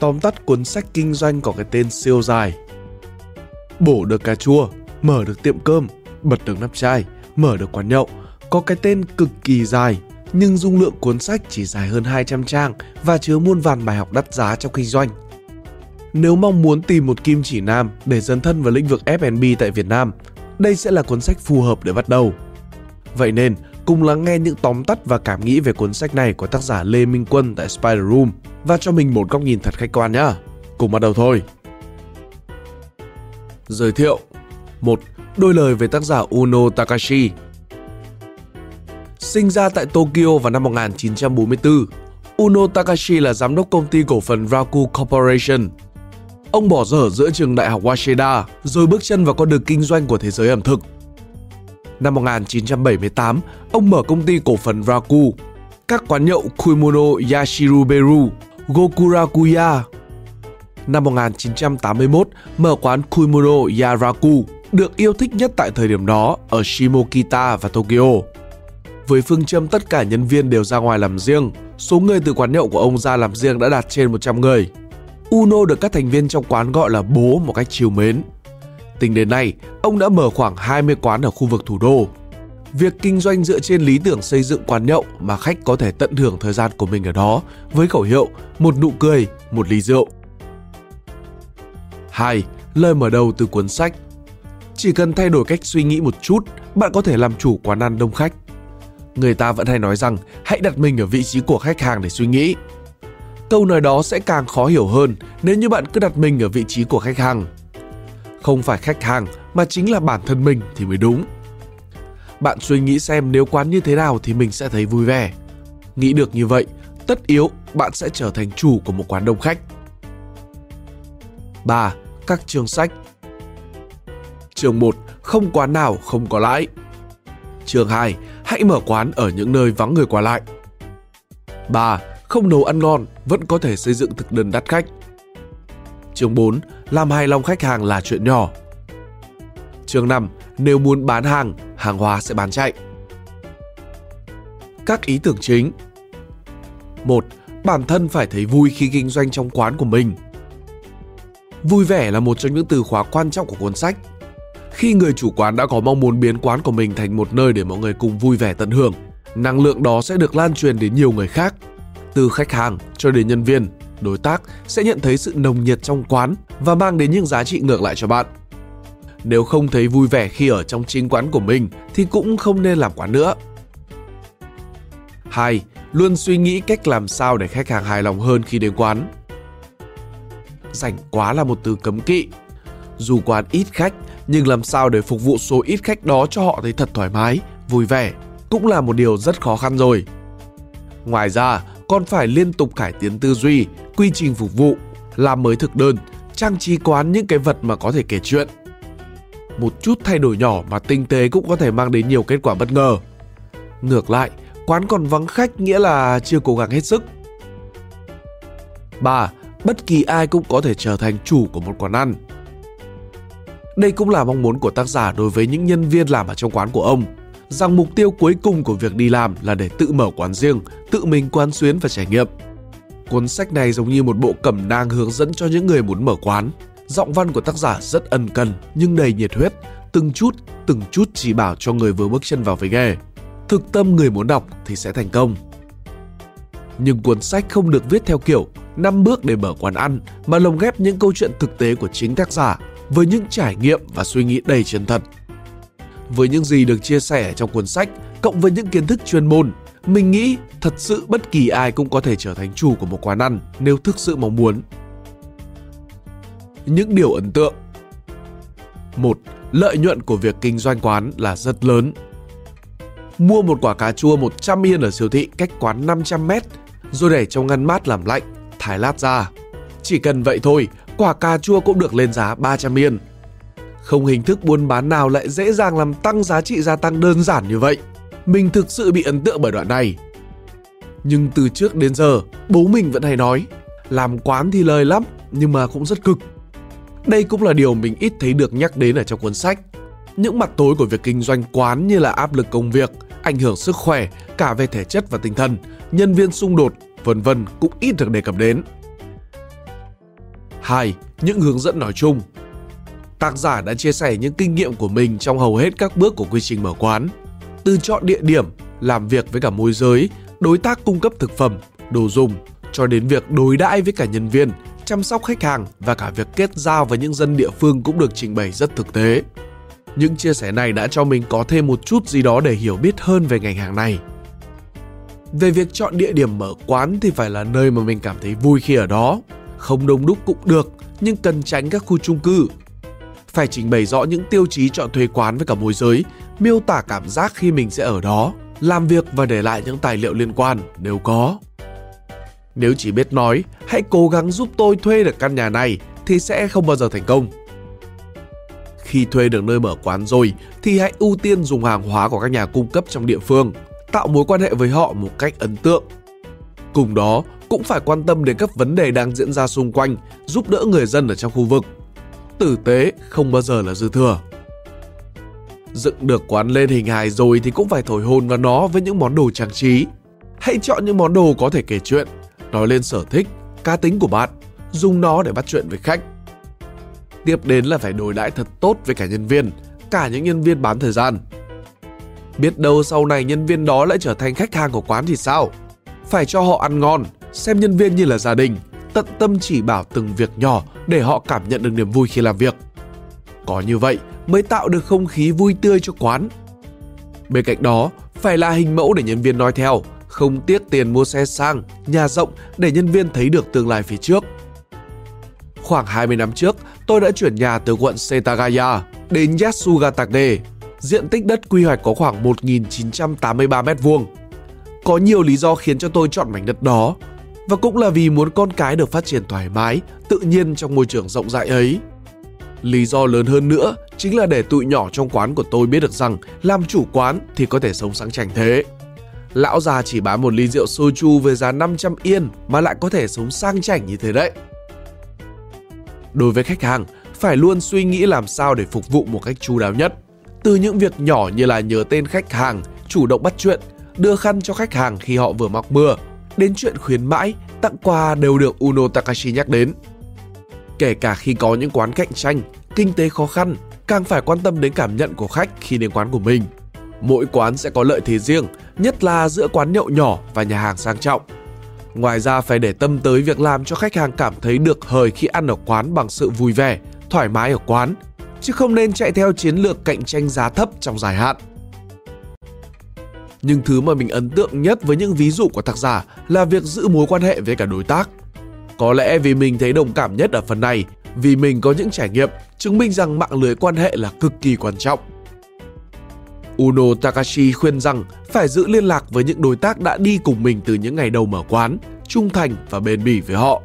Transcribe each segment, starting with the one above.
tóm tắt cuốn sách kinh doanh có cái tên siêu dài. Bổ được cà chua, mở được tiệm cơm, bật được nắp chai, mở được quán nhậu, có cái tên cực kỳ dài, nhưng dung lượng cuốn sách chỉ dài hơn 200 trang và chứa muôn vàn bài học đắt giá trong kinh doanh. Nếu mong muốn tìm một kim chỉ nam để dấn thân vào lĩnh vực F&B tại Việt Nam, đây sẽ là cuốn sách phù hợp để bắt đầu. Vậy nên, cùng lắng nghe những tóm tắt và cảm nghĩ về cuốn sách này của tác giả Lê Minh Quân tại Spider Room và cho mình một góc nhìn thật khách quan nhé. Cùng bắt đầu thôi. Giới thiệu một Đôi lời về tác giả Uno Takashi Sinh ra tại Tokyo vào năm 1944, Uno Takashi là giám đốc công ty cổ phần Raku Corporation. Ông bỏ dở giữa trường đại học Waseda rồi bước chân vào con đường kinh doanh của thế giới ẩm thực. Năm 1978, ông mở công ty cổ phần Raku, các quán nhậu Kuimono Yashiruberu, Gokurakuya. Năm 1981, mở quán Kuimono Yaraku, được yêu thích nhất tại thời điểm đó ở Shimokita và Tokyo. Với phương châm tất cả nhân viên đều ra ngoài làm riêng, số người từ quán nhậu của ông ra làm riêng đã đạt trên 100 người. Uno được các thành viên trong quán gọi là bố một cách chiều mến. Tính đến nay, ông đã mở khoảng 20 quán ở khu vực thủ đô. Việc kinh doanh dựa trên lý tưởng xây dựng quán nhậu mà khách có thể tận hưởng thời gian của mình ở đó với khẩu hiệu một nụ cười, một ly rượu. 2. Lời mở đầu từ cuốn sách Chỉ cần thay đổi cách suy nghĩ một chút, bạn có thể làm chủ quán ăn đông khách. Người ta vẫn hay nói rằng hãy đặt mình ở vị trí của khách hàng để suy nghĩ. Câu nói đó sẽ càng khó hiểu hơn nếu như bạn cứ đặt mình ở vị trí của khách hàng. Không phải khách hàng mà chính là bản thân mình thì mới đúng. Bạn suy nghĩ xem nếu quán như thế nào thì mình sẽ thấy vui vẻ. Nghĩ được như vậy, tất yếu bạn sẽ trở thành chủ của một quán đông khách. 3. Các chương sách Chương 1. Không quán nào không có lãi Chương 2. Hãy mở quán ở những nơi vắng người qua lại 3. Không nấu ăn ngon vẫn có thể xây dựng thực đơn đắt khách Chương 4. Làm hài lòng khách hàng là chuyện nhỏ Chương 5. Nếu muốn bán hàng, hàng hóa sẽ bán chạy Các ý tưởng chính 1. Bản thân phải thấy vui khi kinh doanh trong quán của mình Vui vẻ là một trong những từ khóa quan trọng của cuốn sách. Khi người chủ quán đã có mong muốn biến quán của mình thành một nơi để mọi người cùng vui vẻ tận hưởng, năng lượng đó sẽ được lan truyền đến nhiều người khác. Từ khách hàng cho đến nhân viên, đối tác sẽ nhận thấy sự nồng nhiệt trong quán và mang đến những giá trị ngược lại cho bạn. Nếu không thấy vui vẻ khi ở trong chính quán của mình thì cũng không nên làm quán nữa. 2. Luôn suy nghĩ cách làm sao để khách hàng hài lòng hơn khi đến quán rảnh quá là một từ cấm kỵ. Dù quán ít khách, nhưng làm sao để phục vụ số ít khách đó cho họ thấy thật thoải mái, vui vẻ cũng là một điều rất khó khăn rồi. Ngoài ra, còn phải liên tục cải tiến tư duy, quy trình phục vụ, làm mới thực đơn, trang trí quán những cái vật mà có thể kể chuyện. Một chút thay đổi nhỏ mà tinh tế cũng có thể mang đến nhiều kết quả bất ngờ. Ngược lại, quán còn vắng khách nghĩa là chưa cố gắng hết sức. 3 bất kỳ ai cũng có thể trở thành chủ của một quán ăn. Đây cũng là mong muốn của tác giả đối với những nhân viên làm ở trong quán của ông, rằng mục tiêu cuối cùng của việc đi làm là để tự mở quán riêng, tự mình quán xuyến và trải nghiệm. Cuốn sách này giống như một bộ cẩm nang hướng dẫn cho những người muốn mở quán. Giọng văn của tác giả rất ân cần nhưng đầy nhiệt huyết, từng chút, từng chút chỉ bảo cho người vừa bước chân vào với nghề. Thực tâm người muốn đọc thì sẽ thành công. Nhưng cuốn sách không được viết theo kiểu 5 bước để mở quán ăn mà lồng ghép những câu chuyện thực tế của chính tác giả với những trải nghiệm và suy nghĩ đầy chân thật. Với những gì được chia sẻ trong cuốn sách cộng với những kiến thức chuyên môn, mình nghĩ thật sự bất kỳ ai cũng có thể trở thành chủ của một quán ăn nếu thực sự mong muốn. Những điều ấn tượng một Lợi nhuận của việc kinh doanh quán là rất lớn. Mua một quả cà chua 100 yên ở siêu thị cách quán 500 mét rồi để trong ngăn mát làm lạnh thái lát ra. Chỉ cần vậy thôi, quả cà chua cũng được lên giá 300 yên. Không hình thức buôn bán nào lại dễ dàng làm tăng giá trị gia tăng đơn giản như vậy. Mình thực sự bị ấn tượng bởi đoạn này. Nhưng từ trước đến giờ, bố mình vẫn hay nói, làm quán thì lời lắm, nhưng mà cũng rất cực. Đây cũng là điều mình ít thấy được nhắc đến ở trong cuốn sách. Những mặt tối của việc kinh doanh quán như là áp lực công việc, ảnh hưởng sức khỏe cả về thể chất và tinh thần, nhân viên xung đột, vân vân cũng ít được đề cập đến. 2. Những hướng dẫn nói chung Tác giả đã chia sẻ những kinh nghiệm của mình trong hầu hết các bước của quy trình mở quán. Từ chọn địa điểm, làm việc với cả môi giới, đối tác cung cấp thực phẩm, đồ dùng, cho đến việc đối đãi với cả nhân viên, chăm sóc khách hàng và cả việc kết giao với những dân địa phương cũng được trình bày rất thực tế. Những chia sẻ này đã cho mình có thêm một chút gì đó để hiểu biết hơn về ngành hàng này. Về việc chọn địa điểm mở quán thì phải là nơi mà mình cảm thấy vui khi ở đó. Không đông đúc cũng được, nhưng cần tránh các khu chung cư. Phải trình bày rõ những tiêu chí chọn thuê quán với cả môi giới, miêu tả cảm giác khi mình sẽ ở đó, làm việc và để lại những tài liệu liên quan nếu có. Nếu chỉ biết nói, hãy cố gắng giúp tôi thuê được căn nhà này thì sẽ không bao giờ thành công. Khi thuê được nơi mở quán rồi thì hãy ưu tiên dùng hàng hóa của các nhà cung cấp trong địa phương, tạo mối quan hệ với họ một cách ấn tượng. Cùng đó, cũng phải quan tâm đến các vấn đề đang diễn ra xung quanh, giúp đỡ người dân ở trong khu vực. Tử tế không bao giờ là dư thừa. Dựng được quán lên hình hài rồi thì cũng phải thổi hồn vào nó với những món đồ trang trí. Hãy chọn những món đồ có thể kể chuyện, nói lên sở thích, cá tính của bạn, dùng nó để bắt chuyện với khách. Tiếp đến là phải đối đãi thật tốt với cả nhân viên, cả những nhân viên bán thời gian. Biết đâu sau này nhân viên đó lại trở thành khách hàng của quán thì sao? Phải cho họ ăn ngon, xem nhân viên như là gia đình, tận tâm chỉ bảo từng việc nhỏ để họ cảm nhận được niềm vui khi làm việc. Có như vậy mới tạo được không khí vui tươi cho quán. Bên cạnh đó, phải là hình mẫu để nhân viên nói theo, không tiếc tiền mua xe sang, nhà rộng để nhân viên thấy được tương lai phía trước. Khoảng 20 năm trước, tôi đã chuyển nhà từ quận Setagaya đến Yasugatake. Diện tích đất quy hoạch có khoảng 1.983 m2. Có nhiều lý do khiến cho tôi chọn mảnh đất đó, và cũng là vì muốn con cái được phát triển thoải mái, tự nhiên trong môi trường rộng rãi ấy. Lý do lớn hơn nữa chính là để tụi nhỏ trong quán của tôi biết được rằng làm chủ quán thì có thể sống sang chảnh thế. Lão già chỉ bán một ly rượu soju với giá 500 yên mà lại có thể sống sang chảnh như thế đấy. Đối với khách hàng, phải luôn suy nghĩ làm sao để phục vụ một cách chu đáo nhất. Từ những việc nhỏ như là nhớ tên khách hàng, chủ động bắt chuyện, đưa khăn cho khách hàng khi họ vừa mắc mưa, đến chuyện khuyến mãi, tặng quà đều được Uno Takashi nhắc đến. Kể cả khi có những quán cạnh tranh, kinh tế khó khăn, càng phải quan tâm đến cảm nhận của khách khi đến quán của mình. Mỗi quán sẽ có lợi thế riêng, nhất là giữa quán nhậu nhỏ và nhà hàng sang trọng. Ngoài ra phải để tâm tới việc làm cho khách hàng cảm thấy được hời khi ăn ở quán bằng sự vui vẻ, thoải mái ở quán, chứ không nên chạy theo chiến lược cạnh tranh giá thấp trong dài hạn. Nhưng thứ mà mình ấn tượng nhất với những ví dụ của tác giả là việc giữ mối quan hệ với cả đối tác. Có lẽ vì mình thấy đồng cảm nhất ở phần này, vì mình có những trải nghiệm chứng minh rằng mạng lưới quan hệ là cực kỳ quan trọng. Uno Takashi khuyên rằng phải giữ liên lạc với những đối tác đã đi cùng mình từ những ngày đầu mở quán, trung thành và bền bỉ với họ.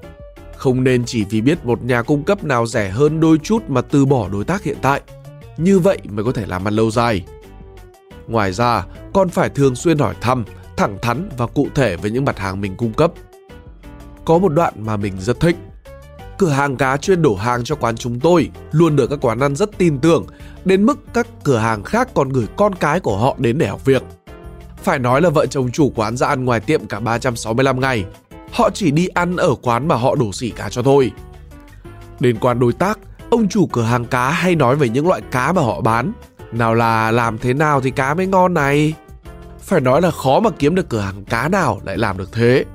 Không nên chỉ vì biết một nhà cung cấp nào rẻ hơn đôi chút mà từ bỏ đối tác hiện tại. Như vậy mới có thể làm ăn lâu dài. Ngoài ra, còn phải thường xuyên hỏi thăm, thẳng thắn và cụ thể với những mặt hàng mình cung cấp. Có một đoạn mà mình rất thích. Cửa hàng cá chuyên đổ hàng cho quán chúng tôi luôn được các quán ăn rất tin tưởng, đến mức các cửa hàng khác còn gửi con cái của họ đến để học việc. Phải nói là vợ chồng chủ quán ra ăn ngoài tiệm cả 365 ngày. Họ chỉ đi ăn ở quán mà họ đổ xỉ cá cho thôi. Đến quán đối tác, ông chủ cửa hàng cá hay nói về những loại cá mà họ bán. Nào là làm thế nào thì cá mới ngon này. Phải nói là khó mà kiếm được cửa hàng cá nào lại làm được thế.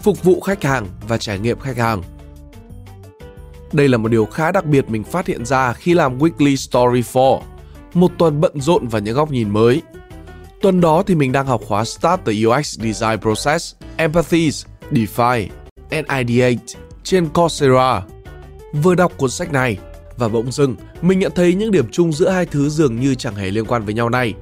Phục vụ khách hàng và trải nghiệm khách hàng đây là một điều khá đặc biệt mình phát hiện ra khi làm Weekly Story 4, một tuần bận rộn và những góc nhìn mới. Tuần đó thì mình đang học khóa Start the UX Design Process, Empathies, Define, and Ideate trên Coursera. Vừa đọc cuốn sách này và bỗng dưng mình nhận thấy những điểm chung giữa hai thứ dường như chẳng hề liên quan với nhau này.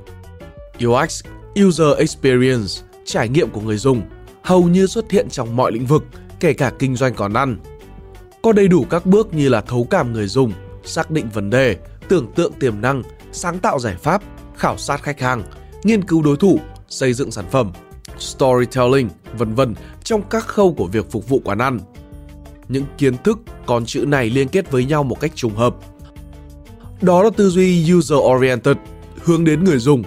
UX, User Experience, trải nghiệm của người dùng, hầu như xuất hiện trong mọi lĩnh vực, kể cả kinh doanh còn ăn. Có đầy đủ các bước như là thấu cảm người dùng, xác định vấn đề, tưởng tượng tiềm năng, sáng tạo giải pháp, khảo sát khách hàng, nghiên cứu đối thủ, xây dựng sản phẩm, storytelling, vân vân trong các khâu của việc phục vụ quán ăn. Những kiến thức con chữ này liên kết với nhau một cách trùng hợp. Đó là tư duy user oriented, hướng đến người dùng,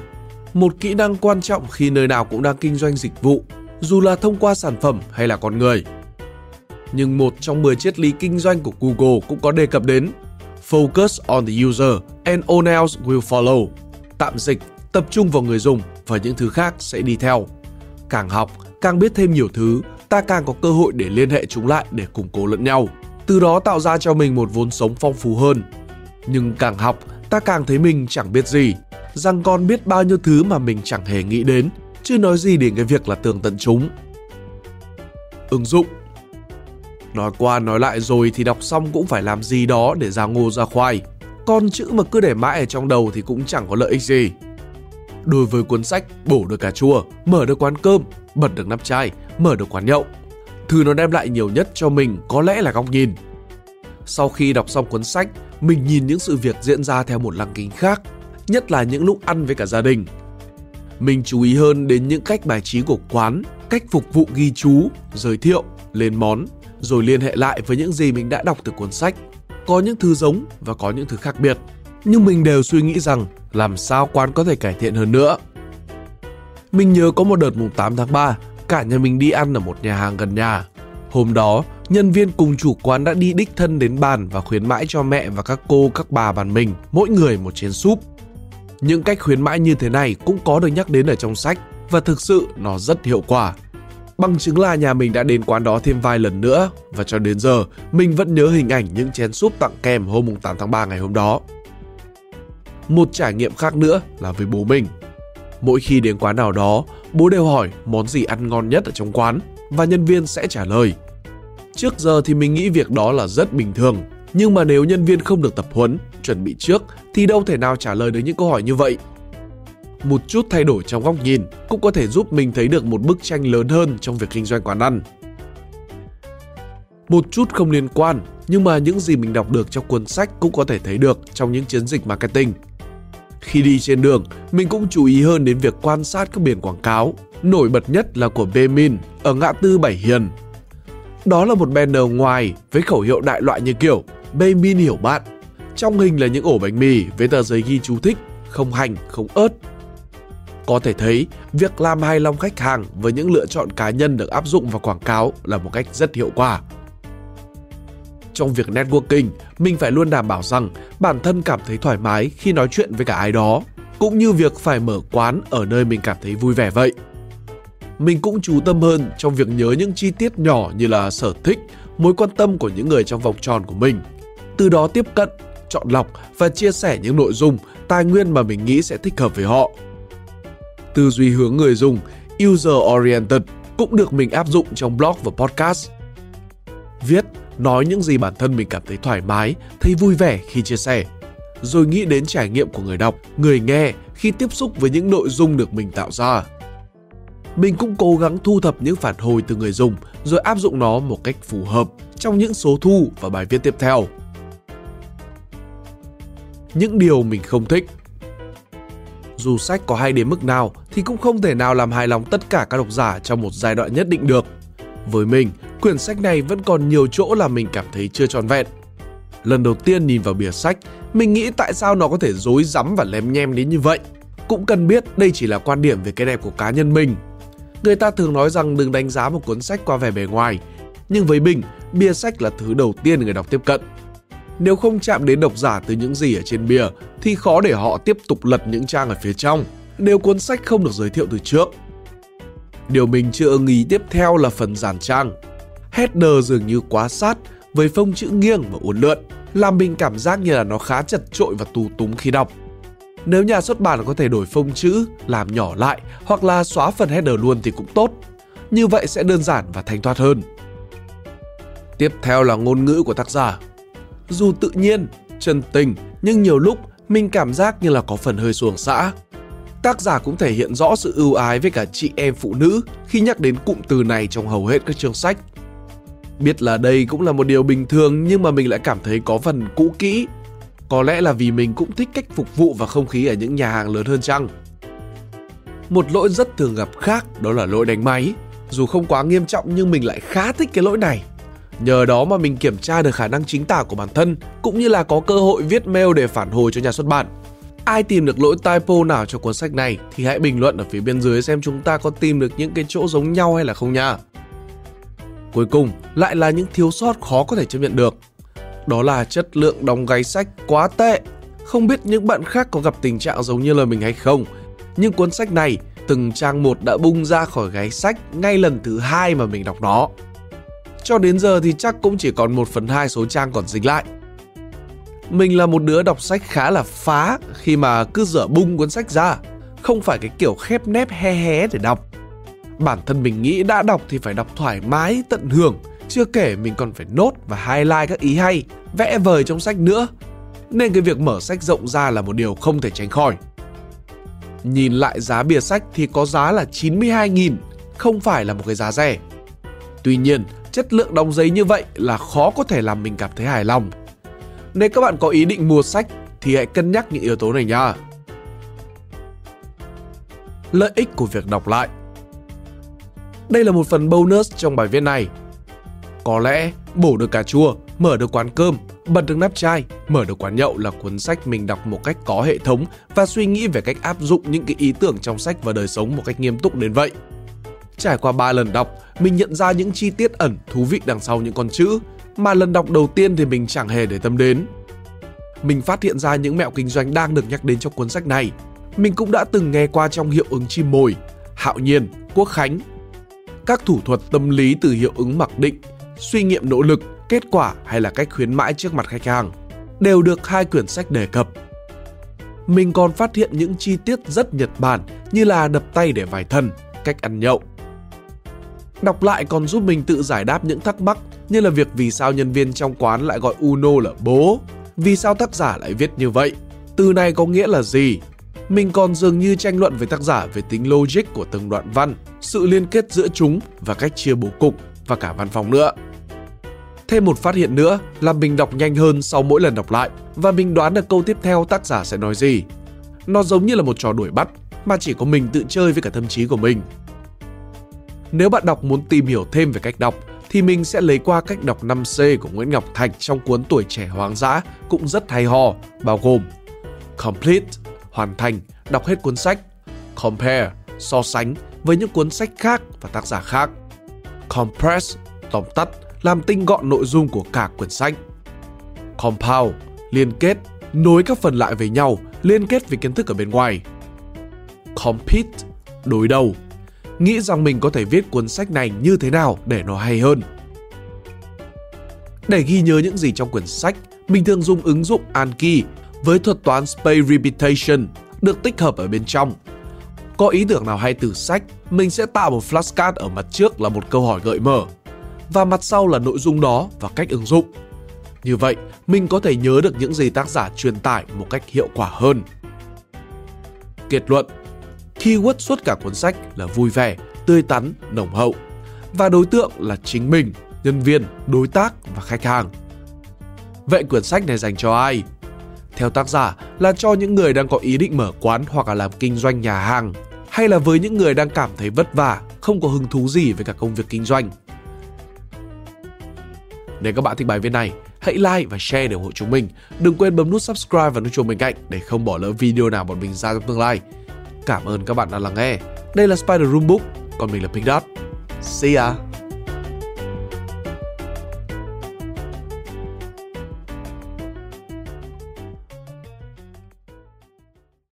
một kỹ năng quan trọng khi nơi nào cũng đang kinh doanh dịch vụ, dù là thông qua sản phẩm hay là con người. nhưng một trong 10 triết lý kinh doanh của Google cũng có đề cập đến Focus on the user and all else will follow. Tạm dịch, tập trung vào người dùng và những thứ khác sẽ đi theo. Càng học, càng biết thêm nhiều thứ, ta càng có cơ hội để liên hệ chúng lại để củng cố lẫn nhau. Từ đó tạo ra cho mình một vốn sống phong phú hơn. Nhưng càng học, ta càng thấy mình chẳng biết gì, rằng còn biết bao nhiêu thứ mà mình chẳng hề nghĩ đến, chứ nói gì đến cái việc là tường tận chúng. Ứng dụng Nói qua nói lại rồi thì đọc xong cũng phải làm gì đó để ra ngô ra khoai. Con chữ mà cứ để mãi ở trong đầu thì cũng chẳng có lợi ích gì. Đối với cuốn sách bổ được cà chua, mở được quán cơm, bật được nắp chai, mở được quán nhậu, thứ nó đem lại nhiều nhất cho mình có lẽ là góc nhìn. Sau khi đọc xong cuốn sách, mình nhìn những sự việc diễn ra theo một lăng kính khác, nhất là những lúc ăn với cả gia đình. Mình chú ý hơn đến những cách bài trí của quán, cách phục vụ ghi chú, giới thiệu, lên món, rồi liên hệ lại với những gì mình đã đọc từ cuốn sách. Có những thứ giống và có những thứ khác biệt, nhưng mình đều suy nghĩ rằng làm sao quán có thể cải thiện hơn nữa. Mình nhớ có một đợt mùng 8 tháng 3, cả nhà mình đi ăn ở một nhà hàng gần nhà. Hôm đó, nhân viên cùng chủ quán đã đi đích thân đến bàn và khuyến mãi cho mẹ và các cô, các bà bàn mình, mỗi người một chén súp. Những cách khuyến mãi như thế này cũng có được nhắc đến ở trong sách và thực sự nó rất hiệu quả. Bằng chứng là nhà mình đã đến quán đó thêm vài lần nữa và cho đến giờ mình vẫn nhớ hình ảnh những chén súp tặng kèm hôm 8 tháng 3 ngày hôm đó. Một trải nghiệm khác nữa là với bố mình. Mỗi khi đến quán nào đó, bố đều hỏi món gì ăn ngon nhất ở trong quán và nhân viên sẽ trả lời. Trước giờ thì mình nghĩ việc đó là rất bình thường, nhưng mà nếu nhân viên không được tập huấn, chuẩn bị trước thì đâu thể nào trả lời được những câu hỏi như vậy. Một chút thay đổi trong góc nhìn cũng có thể giúp mình thấy được một bức tranh lớn hơn trong việc kinh doanh quán ăn. Một chút không liên quan, nhưng mà những gì mình đọc được trong cuốn sách cũng có thể thấy được trong những chiến dịch marketing – khi đi trên đường, mình cũng chú ý hơn đến việc quan sát các biển quảng cáo. Nổi bật nhất là của Bemin ở ngã tư Bảy Hiền. Đó là một banner ngoài với khẩu hiệu đại loại như kiểu Bemin hiểu bạn. Trong hình là những ổ bánh mì với tờ giấy ghi chú thích, không hành, không ớt. Có thể thấy, việc làm hài lòng khách hàng với những lựa chọn cá nhân được áp dụng vào quảng cáo là một cách rất hiệu quả trong việc networking, mình phải luôn đảm bảo rằng bản thân cảm thấy thoải mái khi nói chuyện với cả ai đó, cũng như việc phải mở quán ở nơi mình cảm thấy vui vẻ vậy. Mình cũng chú tâm hơn trong việc nhớ những chi tiết nhỏ như là sở thích, mối quan tâm của những người trong vòng tròn của mình. Từ đó tiếp cận, chọn lọc và chia sẻ những nội dung, tài nguyên mà mình nghĩ sẽ thích hợp với họ. Tư duy hướng người dùng, user oriented cũng được mình áp dụng trong blog và podcast. Viết nói những gì bản thân mình cảm thấy thoải mái, thấy vui vẻ khi chia sẻ. Rồi nghĩ đến trải nghiệm của người đọc, người nghe khi tiếp xúc với những nội dung được mình tạo ra. Mình cũng cố gắng thu thập những phản hồi từ người dùng rồi áp dụng nó một cách phù hợp trong những số thu và bài viết tiếp theo. Những điều mình không thích dù sách có hay đến mức nào thì cũng không thể nào làm hài lòng tất cả các độc giả trong một giai đoạn nhất định được. Với mình, quyển sách này vẫn còn nhiều chỗ là mình cảm thấy chưa tròn vẹn. Lần đầu tiên nhìn vào bìa sách, mình nghĩ tại sao nó có thể dối rắm và lém nhem đến như vậy. Cũng cần biết đây chỉ là quan điểm về cái đẹp của cá nhân mình. Người ta thường nói rằng đừng đánh giá một cuốn sách qua vẻ bề ngoài, nhưng với mình, bìa sách là thứ đầu tiên người đọc tiếp cận. Nếu không chạm đến độc giả từ những gì ở trên bìa thì khó để họ tiếp tục lật những trang ở phía trong nếu cuốn sách không được giới thiệu từ trước. Điều mình chưa ưng ý tiếp theo là phần giản trang header dường như quá sát với phông chữ nghiêng và uốn lượn, làm mình cảm giác như là nó khá chật trội và tù túng khi đọc. Nếu nhà xuất bản có thể đổi phông chữ, làm nhỏ lại hoặc là xóa phần header luôn thì cũng tốt. Như vậy sẽ đơn giản và thanh thoát hơn. Tiếp theo là ngôn ngữ của tác giả. Dù tự nhiên, chân tình, nhưng nhiều lúc mình cảm giác như là có phần hơi xuồng xã. Tác giả cũng thể hiện rõ sự ưu ái với cả chị em phụ nữ khi nhắc đến cụm từ này trong hầu hết các chương sách. Biết là đây cũng là một điều bình thường nhưng mà mình lại cảm thấy có phần cũ kỹ. Có lẽ là vì mình cũng thích cách phục vụ và không khí ở những nhà hàng lớn hơn chăng. Một lỗi rất thường gặp khác, đó là lỗi đánh máy. Dù không quá nghiêm trọng nhưng mình lại khá thích cái lỗi này. Nhờ đó mà mình kiểm tra được khả năng chính tả của bản thân, cũng như là có cơ hội viết mail để phản hồi cho nhà xuất bản. Ai tìm được lỗi typo nào cho cuốn sách này thì hãy bình luận ở phía bên dưới xem chúng ta có tìm được những cái chỗ giống nhau hay là không nha. Cuối cùng lại là những thiếu sót khó có thể chấp nhận được. Đó là chất lượng đóng gáy sách quá tệ. Không biết những bạn khác có gặp tình trạng giống như là mình hay không, nhưng cuốn sách này từng trang một đã bung ra khỏi gáy sách ngay lần thứ hai mà mình đọc nó. Cho đến giờ thì chắc cũng chỉ còn 1 phần 2 số trang còn dính lại. Mình là một đứa đọc sách khá là phá khi mà cứ dở bung cuốn sách ra, không phải cái kiểu khép nép he hé để đọc. Bản thân mình nghĩ đã đọc thì phải đọc thoải mái, tận hưởng, chưa kể mình còn phải nốt và highlight các ý hay, vẽ vời trong sách nữa. Nên cái việc mở sách rộng ra là một điều không thể tránh khỏi. Nhìn lại giá bìa sách thì có giá là 92.000, không phải là một cái giá rẻ. Tuy nhiên, chất lượng đóng giấy như vậy là khó có thể làm mình cảm thấy hài lòng. Nếu các bạn có ý định mua sách thì hãy cân nhắc những yếu tố này nha. Lợi ích của việc đọc lại Đây là một phần bonus trong bài viết này. Có lẽ bổ được cà chua, mở được quán cơm, bật được nắp chai, mở được quán nhậu là cuốn sách mình đọc một cách có hệ thống và suy nghĩ về cách áp dụng những cái ý tưởng trong sách vào đời sống một cách nghiêm túc đến vậy. Trải qua 3 lần đọc, mình nhận ra những chi tiết ẩn thú vị đằng sau những con chữ mà lần đọc đầu tiên thì mình chẳng hề để tâm đến. Mình phát hiện ra những mẹo kinh doanh đang được nhắc đến trong cuốn sách này. Mình cũng đã từng nghe qua trong hiệu ứng chim mồi, Hạo Nhiên, Quốc Khánh. Các thủ thuật tâm lý từ hiệu ứng mặc định, suy nghiệm nỗ lực, kết quả hay là cách khuyến mãi trước mặt khách hàng đều được hai quyển sách đề cập. Mình còn phát hiện những chi tiết rất Nhật Bản như là đập tay để vài thân, cách ăn nhậu, Đọc lại còn giúp mình tự giải đáp những thắc mắc như là việc vì sao nhân viên trong quán lại gọi Uno là bố, vì sao tác giả lại viết như vậy, từ này có nghĩa là gì. Mình còn dường như tranh luận với tác giả về tính logic của từng đoạn văn, sự liên kết giữa chúng và cách chia bố cục và cả văn phòng nữa. Thêm một phát hiện nữa là mình đọc nhanh hơn sau mỗi lần đọc lại và mình đoán được câu tiếp theo tác giả sẽ nói gì. Nó giống như là một trò đuổi bắt mà chỉ có mình tự chơi với cả tâm trí của mình nếu bạn đọc muốn tìm hiểu thêm về cách đọc thì mình sẽ lấy qua cách đọc 5C của Nguyễn Ngọc Thạch trong cuốn Tuổi trẻ hoang dã cũng rất hay ho, bao gồm Complete, hoàn thành, đọc hết cuốn sách, Compare, so sánh với những cuốn sách khác và tác giả khác, Compress, tóm tắt, làm tinh gọn nội dung của cả quyển sách, Compound, liên kết, nối các phần lại với nhau, liên kết với kiến thức ở bên ngoài, Compete, đối đầu, nghĩ rằng mình có thể viết cuốn sách này như thế nào để nó hay hơn. Để ghi nhớ những gì trong quyển sách, mình thường dùng ứng dụng Anki với thuật toán Space Repetition được tích hợp ở bên trong. Có ý tưởng nào hay từ sách, mình sẽ tạo một flashcard ở mặt trước là một câu hỏi gợi mở và mặt sau là nội dung đó và cách ứng dụng. Như vậy, mình có thể nhớ được những gì tác giả truyền tải một cách hiệu quả hơn. Kết luận khi quất suốt cả cuốn sách là vui vẻ, tươi tắn, nồng hậu. Và đối tượng là chính mình, nhân viên, đối tác và khách hàng. Vậy quyển sách này dành cho ai? Theo tác giả là cho những người đang có ý định mở quán hoặc là làm kinh doanh nhà hàng hay là với những người đang cảm thấy vất vả, không có hứng thú gì với cả công việc kinh doanh. Nếu các bạn thích bài viết này, hãy like và share để ủng hộ chúng mình. Đừng quên bấm nút subscribe và nút chuông bên cạnh để không bỏ lỡ video nào bọn mình ra trong tương lai. Cảm ơn các bạn đã lắng nghe. Đây là Spider Room Book, còn mình là Pink Dot. See ya!